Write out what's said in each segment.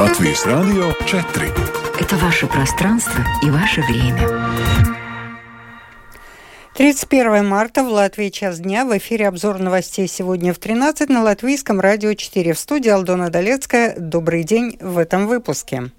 Латвийс Радио 4. Это ваше пространство и ваше время. 31 марта в Латвии час дня. В эфире обзор новостей сегодня в 13 на Латвийском радио 4. В студии Алдона Долецкая. Добрый день в этом выпуске.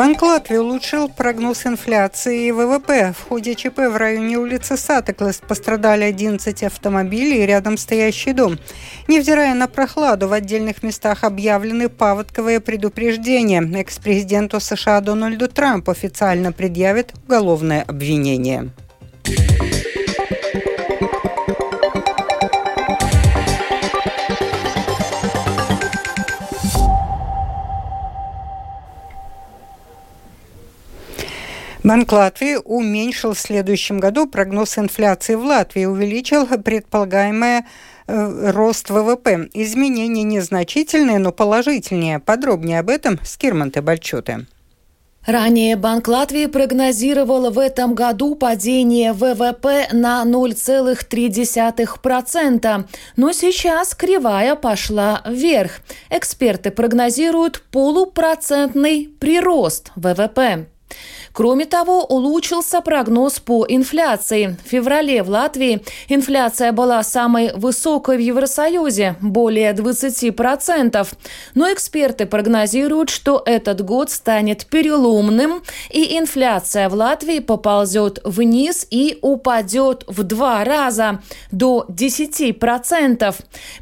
Банк Латвии улучшил прогноз инфляции и ВВП. В ходе ЧП в районе улицы Сатеклес пострадали 11 автомобилей и рядом стоящий дом. Невзирая на прохладу, в отдельных местах объявлены паводковые предупреждения. Экс-президенту США Дональду Трампу официально предъявит уголовное обвинение. Банк Латвии уменьшил в следующем году прогноз инфляции в Латвии, увеличил предполагаемое э, рост ВВП. Изменения незначительные, но положительнее. Подробнее об этом с Кирманте Бальчуте. Ранее Банк Латвии прогнозировал в этом году падение ВВП на 0,3%, но сейчас кривая пошла вверх. Эксперты прогнозируют полупроцентный прирост ВВП. Кроме того, улучшился прогноз по инфляции. В феврале в Латвии инфляция была самой высокой в Евросоюзе – более 20%. Но эксперты прогнозируют, что этот год станет переломным, и инфляция в Латвии поползет вниз и упадет в два раза – до 10%.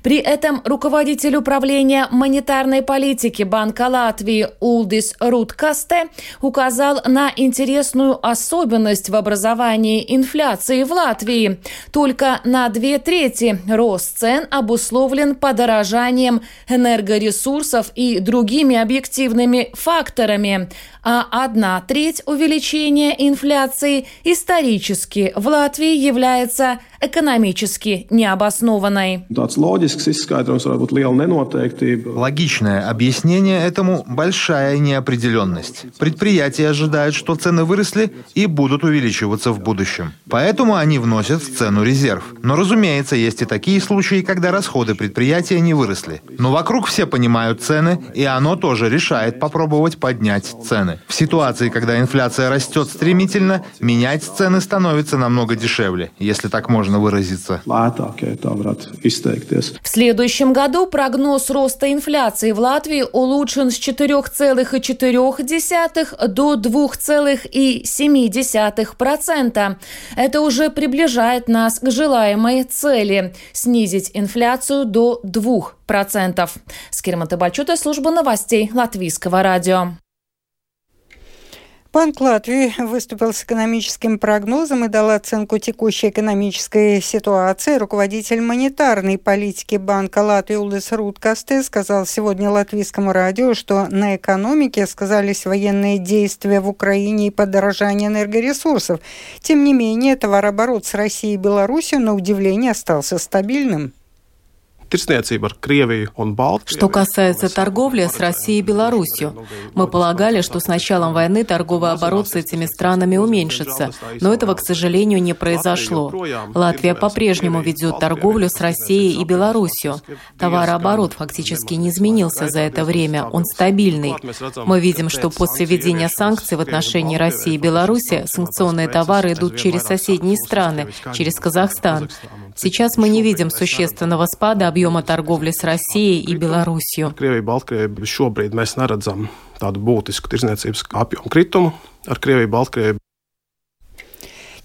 При этом руководитель управления монетарной политики Банка Латвии Улдис Руткасте указал на интересную особенность в образовании инфляции в Латвии. Только на две трети рост цен обусловлен подорожанием энергоресурсов и другими объективными факторами, а одна треть увеличения инфляции исторически в Латвии является экономически необоснованной. Логичное объяснение этому – большая неопределенность. Предприятия ожидают, что цены выросли и будут увеличиваться в будущем. Поэтому они вносят в цену резерв. Но, разумеется, есть и такие случаи, когда расходы предприятия не выросли. Но вокруг все понимают цены, и оно тоже решает попробовать поднять цены. В ситуации, когда инфляция растет стремительно, менять цены становится намного дешевле, если так можно можно выразиться. В следующем году прогноз роста инфляции в Латвии улучшен с 4,4 до 2,7%. Это уже приближает нас к желаемой цели – снизить инфляцию до 2%. Скирмата Бальчута, служба новостей Латвийского радио. Банк Латвии выступил с экономическим прогнозом и дал оценку текущей экономической ситуации. Руководитель монетарной политики Банка Латвии Улдес Руткасте сказал сегодня латвийскому радио, что на экономике сказались военные действия в Украине и подорожание энергоресурсов. Тем не менее, товарооборот с Россией и Беларусью на удивление остался стабильным. Что касается торговли с Россией и Беларусью, мы полагали, что с началом войны торговый оборот с этими странами уменьшится, но этого, к сожалению, не произошло. Латвия по-прежнему ведет торговлю с Россией и Беларусью. Товарооборот фактически не изменился за это время, он стабильный. Мы видим, что после введения санкций в отношении России и Беларуси санкционные товары идут через соседние страны, через Казахстан. Сейчас мы не видим существенного спада объема торговли с Россией и Беларусью. tādu būtisku tirzniecības apjomu kritumu ar Krieviju, Baltkrieviju.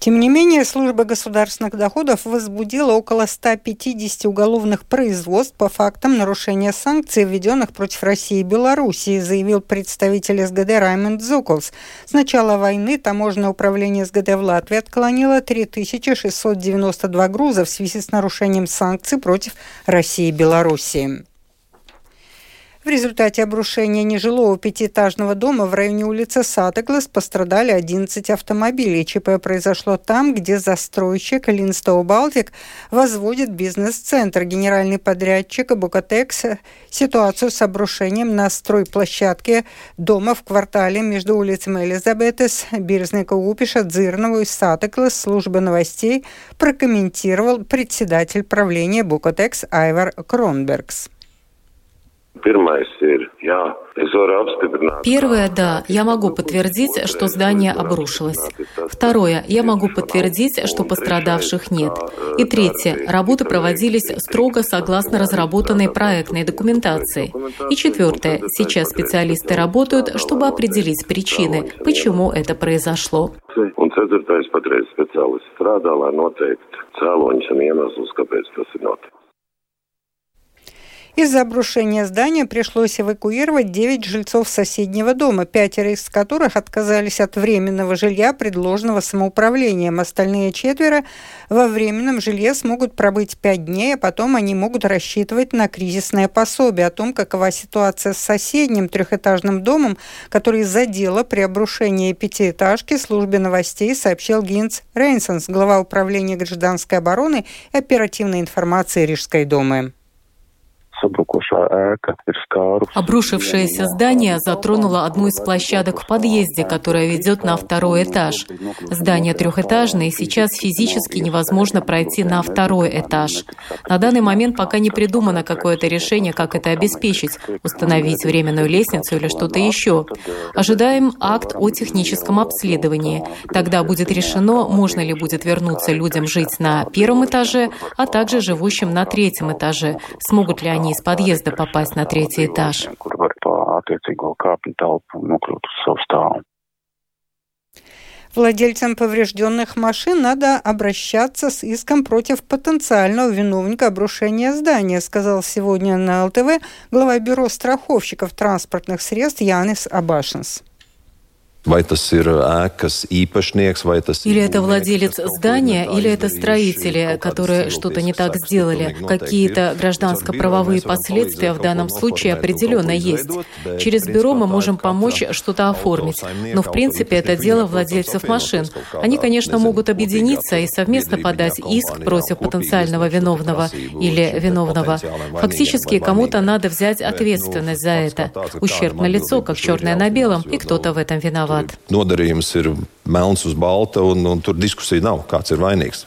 Тем не менее, служба государственных доходов возбудила около 150 уголовных производств по фактам нарушения санкций, введенных против России и Белоруссии, заявил представитель СГД Раймонд Зуковс. С начала войны таможенное управление СГД в Латвии отклонило 3692 груза в связи с нарушением санкций против России и Белоруссии. В результате обрушения нежилого пятиэтажного дома в районе улицы Сатеглас пострадали 11 автомобилей. ЧП произошло там, где застройщик Линстоу Балтик возводит бизнес-центр. Генеральный подрядчик Букатекс ситуацию с обрушением на стройплощадке дома в квартале между улицами Элизабетес, Бирзника Упиша, Дзырнову и Сатеглас службы новостей прокомментировал председатель правления Букатекс Айвар Кронбергс. Первое, да, я могу подтвердить, что здание обрушилось. Второе, я могу подтвердить, что пострадавших нет. И третье, работы проводились строго согласно разработанной проектной документации. И четвертое, сейчас специалисты работают, чтобы определить причины, почему это произошло. Un ceturtais patreiz speciālisti strādā, lai noteikti cēloņus un iemeslus, kāpēc tas ir noticis. Из-за обрушения здания пришлось эвакуировать 9 жильцов соседнего дома, пятеро из которых отказались от временного жилья, предложенного самоуправлением. Остальные четверо во временном жилье смогут пробыть 5 дней, а потом они могут рассчитывать на кризисное пособие. О том, какова ситуация с соседним трехэтажным домом, который задело при обрушении пятиэтажки, службе новостей сообщил Гинц Рейнсонс, глава управления гражданской обороны и оперативной информации Рижской думы. Обрушившееся здание затронуло одну из площадок в подъезде, которая ведет на второй этаж. Здание трехэтажное, и сейчас физически невозможно пройти на второй этаж. На данный момент пока не придумано какое-то решение, как это обеспечить, установить временную лестницу или что-то еще. Ожидаем акт о техническом обследовании. Тогда будет решено, можно ли будет вернуться людям жить на первом этаже, а также живущим на третьем этаже. Смогут ли они из подъезда попасть на третий этаж. Владельцам поврежденных машин надо обращаться с иском против потенциального виновника обрушения здания, сказал сегодня на ЛТВ глава бюро страховщиков транспортных средств Янис Абашинс. Vai tas ir ēkas īpašnieks, vai tas Или это владелец здания, или это строители, которые что-то не так сделали. Какие-то гражданско-правовые последствия в данном случае определенно есть. Через бюро мы можем помочь что-то оформить. Но, в принципе, это дело владельцев машин. Они, конечно, могут объединиться и совместно подать иск против потенциального виновного или виновного. Фактически, кому-то надо взять ответственность за это. Ущерб на лицо, как черное на белом, и кто-то в этом виноват виноват. Nodarījums ir melns uz balta, un, un tur diskusija nav, kāds ir vainīgs.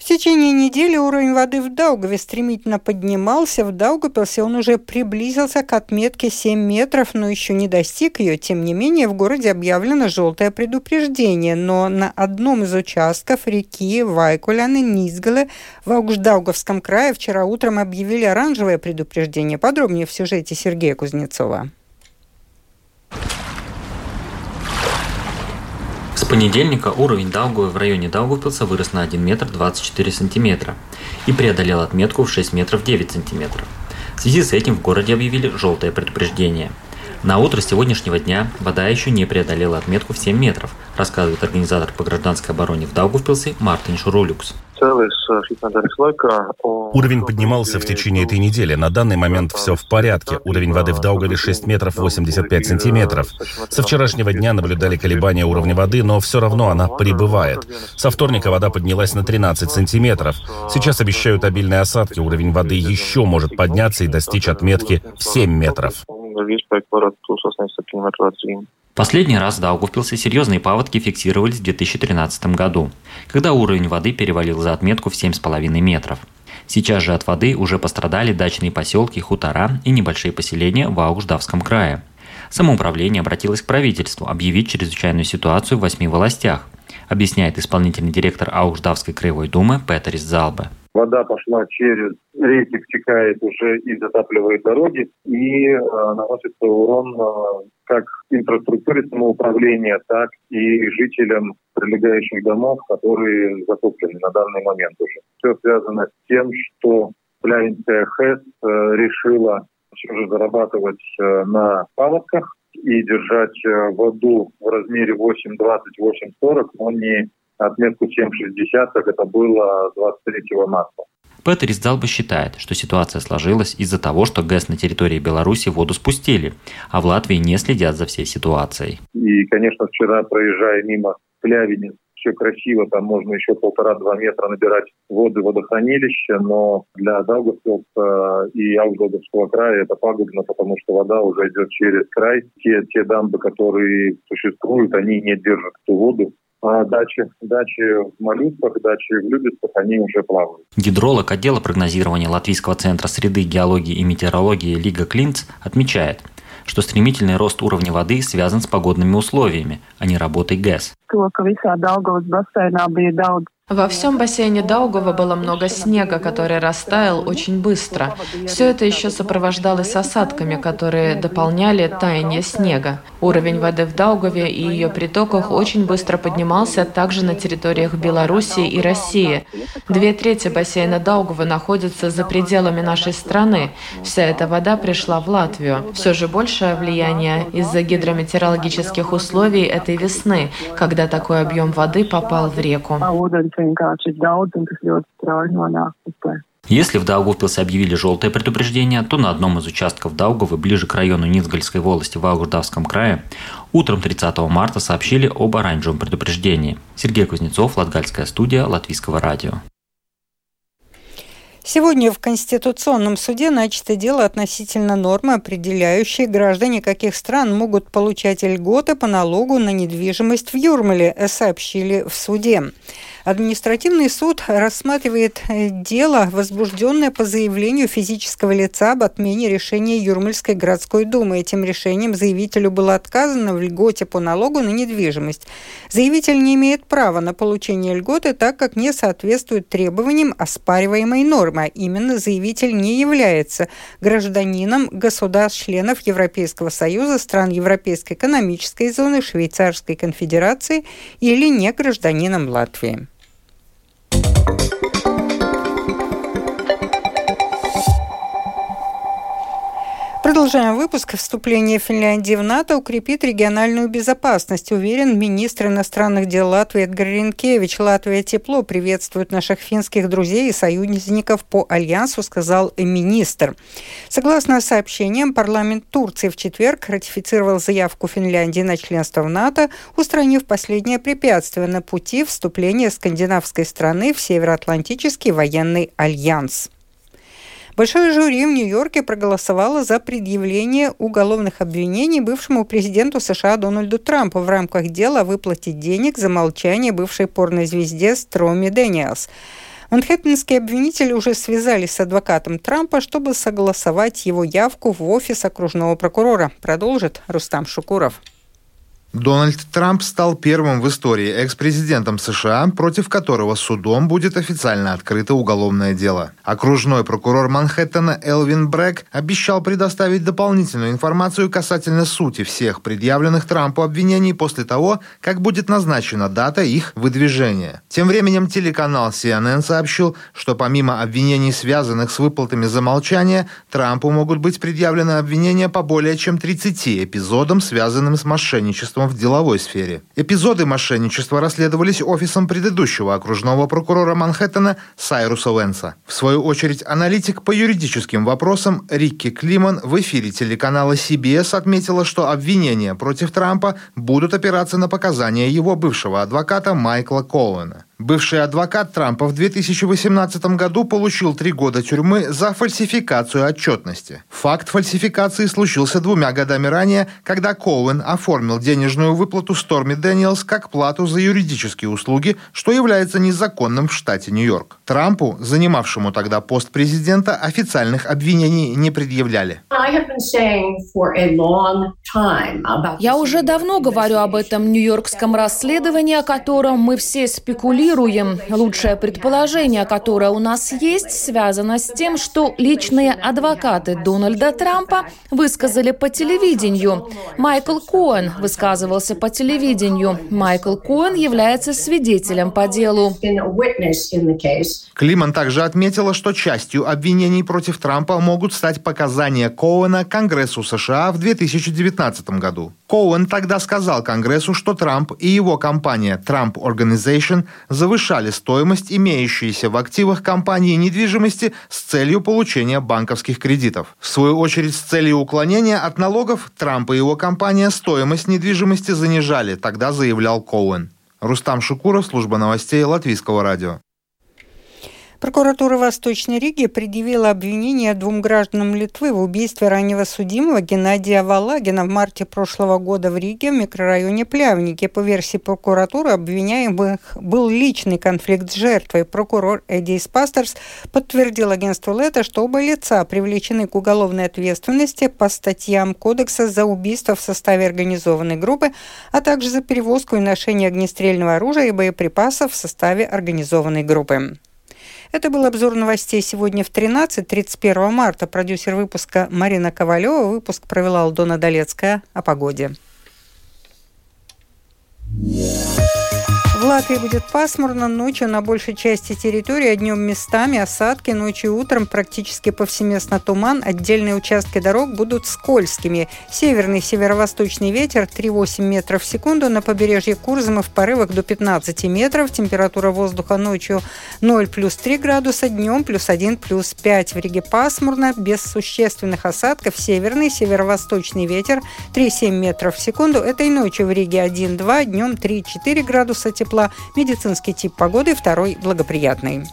В течение недели уровень воды в Даугаве стремительно поднимался. В Даугавпилсе он уже приблизился к отметке 7 метров, но еще не достиг ее. Тем не менее, в городе объявлено желтое предупреждение. Но на одном из участков реки Вайкуляны, Низгале в Аугждаугавском крае вчера утром объявили оранжевое предупреждение. Подробнее в сюжете Сергея Кузнецова. Понедельника уровень Даугавы в районе Даугавпилса вырос на 1 метр 24 сантиметра и преодолел отметку в 6 метров 9 сантиметров. В связи с этим в городе объявили желтое предупреждение. На утро сегодняшнего дня вода еще не преодолела отметку в 7 метров, рассказывает организатор по гражданской обороне в Даугавпилсе Мартин Шурулюкс. Уровень поднимался в течение этой недели. На данный момент все в порядке. Уровень воды в Даугаве 6 метров 85 сантиметров. Со вчерашнего дня наблюдали колебания уровня воды, но все равно она прибывает. Со вторника вода поднялась на 13 сантиметров. Сейчас обещают обильные осадки. Уровень воды еще может подняться и достичь отметки в 7 метров. Последний раз в Даугавпилсе серьезные паводки фиксировались в 2013 году, когда уровень воды перевалил за отметку в 7,5 метров. Сейчас же от воды уже пострадали дачные поселки, хутора и небольшие поселения в Аугждавском крае. Самоуправление обратилось к правительству объявить чрезвычайную ситуацию в восьми властях, объясняет исполнительный директор Аугждавской краевой думы Петерис Залбе. Вода пошла через реки, втекает уже и затапливает дороги, и э, наносится урон э, как инфраструктуре самоуправления, так и жителям прилегающих домов, которые затоплены на данный момент уже. Все связано с тем, что Плявинская ХЭС э, решила все же зарабатывать э, на паводках и держать э, воду в размере 8,20-8,40, но не отметку 7,60, как это было 23 марта. Петер Издалба считает, что ситуация сложилась из-за того, что ГЭС на территории Беларуси воду спустили, а в Латвии не следят за всей ситуацией. И, конечно, вчера, проезжая мимо Плявини, все красиво, там можно еще полтора-два метра набирать воды водохранилища, но для Даугавпилса и Аудовского края это пагубно, потому что вода уже идет через край. Те, те дамбы, которые существуют, они не держат эту воду. А дачи, дачи в моллюсках, дачи в любицах, они уже плавают. Гидролог отдела прогнозирования Латвийского центра среды, геологии и метеорологии Лига Клинц отмечает, что стремительный рост уровня воды связан с погодными условиями, а не работой ГЭС. Во всем бассейне Даугова было много снега, который растаял очень быстро. Все это еще сопровождалось осадками, которые дополняли таяние снега. Уровень воды в Даугаве и ее притоках очень быстро поднимался также на территориях Белоруссии и России. Две трети бассейна Даугава находятся за пределами нашей страны. Вся эта вода пришла в Латвию. Все же большее влияние из-за гидрометеорологических условий этой весны, когда такой объем воды попал в реку vienkārši ir daudz un tas ļoti strauji nonāk upē. Если в Даугавпилсе объявили желтое предупреждение, то на одном из участков Даугавы, ближе к району Низгальской волости в Аугурдавском крае, утром 30 марта сообщили об оранжевом предупреждении. Сергей Кузнецов, Латгальская студия, Латвийского радио. Сегодня в Конституционном суде начато дело относительно нормы, определяющей, граждане каких стран могут получать льготы по налогу на недвижимость в Юрмале, сообщили в суде. Административный суд рассматривает э, дело, возбужденное по заявлению физического лица об отмене решения Юрмальской городской думы. Этим решением заявителю было отказано в льготе по налогу на недвижимость. Заявитель не имеет права на получение льготы, так как не соответствует требованиям оспариваемой нормы. А именно, заявитель не является гражданином государств-членов Европейского Союза, стран Европейской экономической зоны, Швейцарской конфедерации или не гражданином Латвии. Продолжаем выпуск. Вступление Финляндии в НАТО укрепит региональную безопасность, уверен министр иностранных дел Латвии Эдгар Ренкевич. Латвия тепло приветствует наших финских друзей и союзников по альянсу, сказал министр. Согласно сообщениям, парламент Турции в четверг ратифицировал заявку Финляндии на членство в НАТО, устранив последнее препятствие на пути вступления скандинавской страны в Североатлантический военный альянс. Большое жюри в Нью-Йорке проголосовало за предъявление уголовных обвинений бывшему президенту США Дональду Трампу в рамках дела о выплате денег за молчание бывшей порнозвезде Сторми Дэниелс. Манхэттенские обвинители уже связались с адвокатом Трампа, чтобы согласовать его явку в офис окружного прокурора. Продолжит Рустам Шукуров. Дональд Трамп стал первым в истории экс-президентом США, против которого судом будет официально открыто уголовное дело. Окружной прокурор Манхэттена Элвин Брэк обещал предоставить дополнительную информацию касательно сути всех предъявленных Трампу обвинений после того, как будет назначена дата их выдвижения. Тем временем телеканал CNN сообщил, что помимо обвинений, связанных с выплатами за молчание, Трампу могут быть предъявлены обвинения по более чем 30 эпизодам, связанным с мошенничеством мошенничеством в деловой сфере. Эпизоды мошенничества расследовались офисом предыдущего окружного прокурора Манхэттена Сайруса Венса. В свою очередь, аналитик по юридическим вопросам Рикки Климан в эфире телеканала CBS отметила, что обвинения против Трампа будут опираться на показания его бывшего адвоката Майкла Коуэна. Бывший адвокат Трампа в 2018 году получил три года тюрьмы за фальсификацию отчетности. Факт фальсификации случился двумя годами ранее, когда Коуэн оформил денежную выплату Сторми Дэниелс как плату за юридические услуги, что является незаконным в штате Нью-Йорк. Трампу, занимавшему тогда пост президента, официальных обвинений не предъявляли. Я уже давно говорю об этом нью-йоркском расследовании, о котором мы все спекулируем спекулируем. Лучшее предположение, которое у нас есть, связано с тем, что личные адвокаты Дональда Трампа высказали по телевидению. Майкл Коэн высказывался по телевидению. Майкл Коэн является свидетелем по делу. Климан также отметила, что частью обвинений против Трампа могут стать показания Коэна Конгрессу США в 2019 году. Коуэн тогда сказал Конгрессу, что Трамп и его компания Trump Organization завышали стоимость имеющейся в активах компании недвижимости с целью получения банковских кредитов. В свою очередь, с целью уклонения от налогов Трамп и его компания стоимость недвижимости занижали, тогда заявлял Коуэн. Рустам Шукуров, служба новостей Латвийского радио. Прокуратура Восточной Риги предъявила обвинение двум гражданам Литвы в убийстве раннего судимого Геннадия Валагина в марте прошлого года в Риге в микрорайоне Плявники. По версии прокуратуры обвиняемых был личный конфликт с жертвой. Прокурор Эдис Пастерс подтвердил агентству Лето, что оба лица привлечены к уголовной ответственности по статьям Кодекса за убийство в составе организованной группы, а также за перевозку и ношение огнестрельного оружия и боеприпасов в составе организованной группы. Это был обзор новостей сегодня в 13, 31 марта. Продюсер выпуска Марина Ковалева. Выпуск провела Алдона Долецкая о погоде. Yeah. Латвии будет пасмурно, ночью на большей части территории, а днем местами осадки, ночью и утром практически повсеместно туман, отдельные участки дорог будут скользкими. Северный северо-восточный ветер 3,8 метров в секунду, на побережье Курзамы в порывах до 15 метров, температура воздуха ночью 0 плюс 3 градуса, днем плюс 1 плюс 5. В Риге пасмурно, без существенных осадков, северный северо-восточный ветер 3,7 метров в секунду. Этой ночью в Риге 1-2, днем 3-4 градуса тепла медицинский тип погоды второй благоприятный.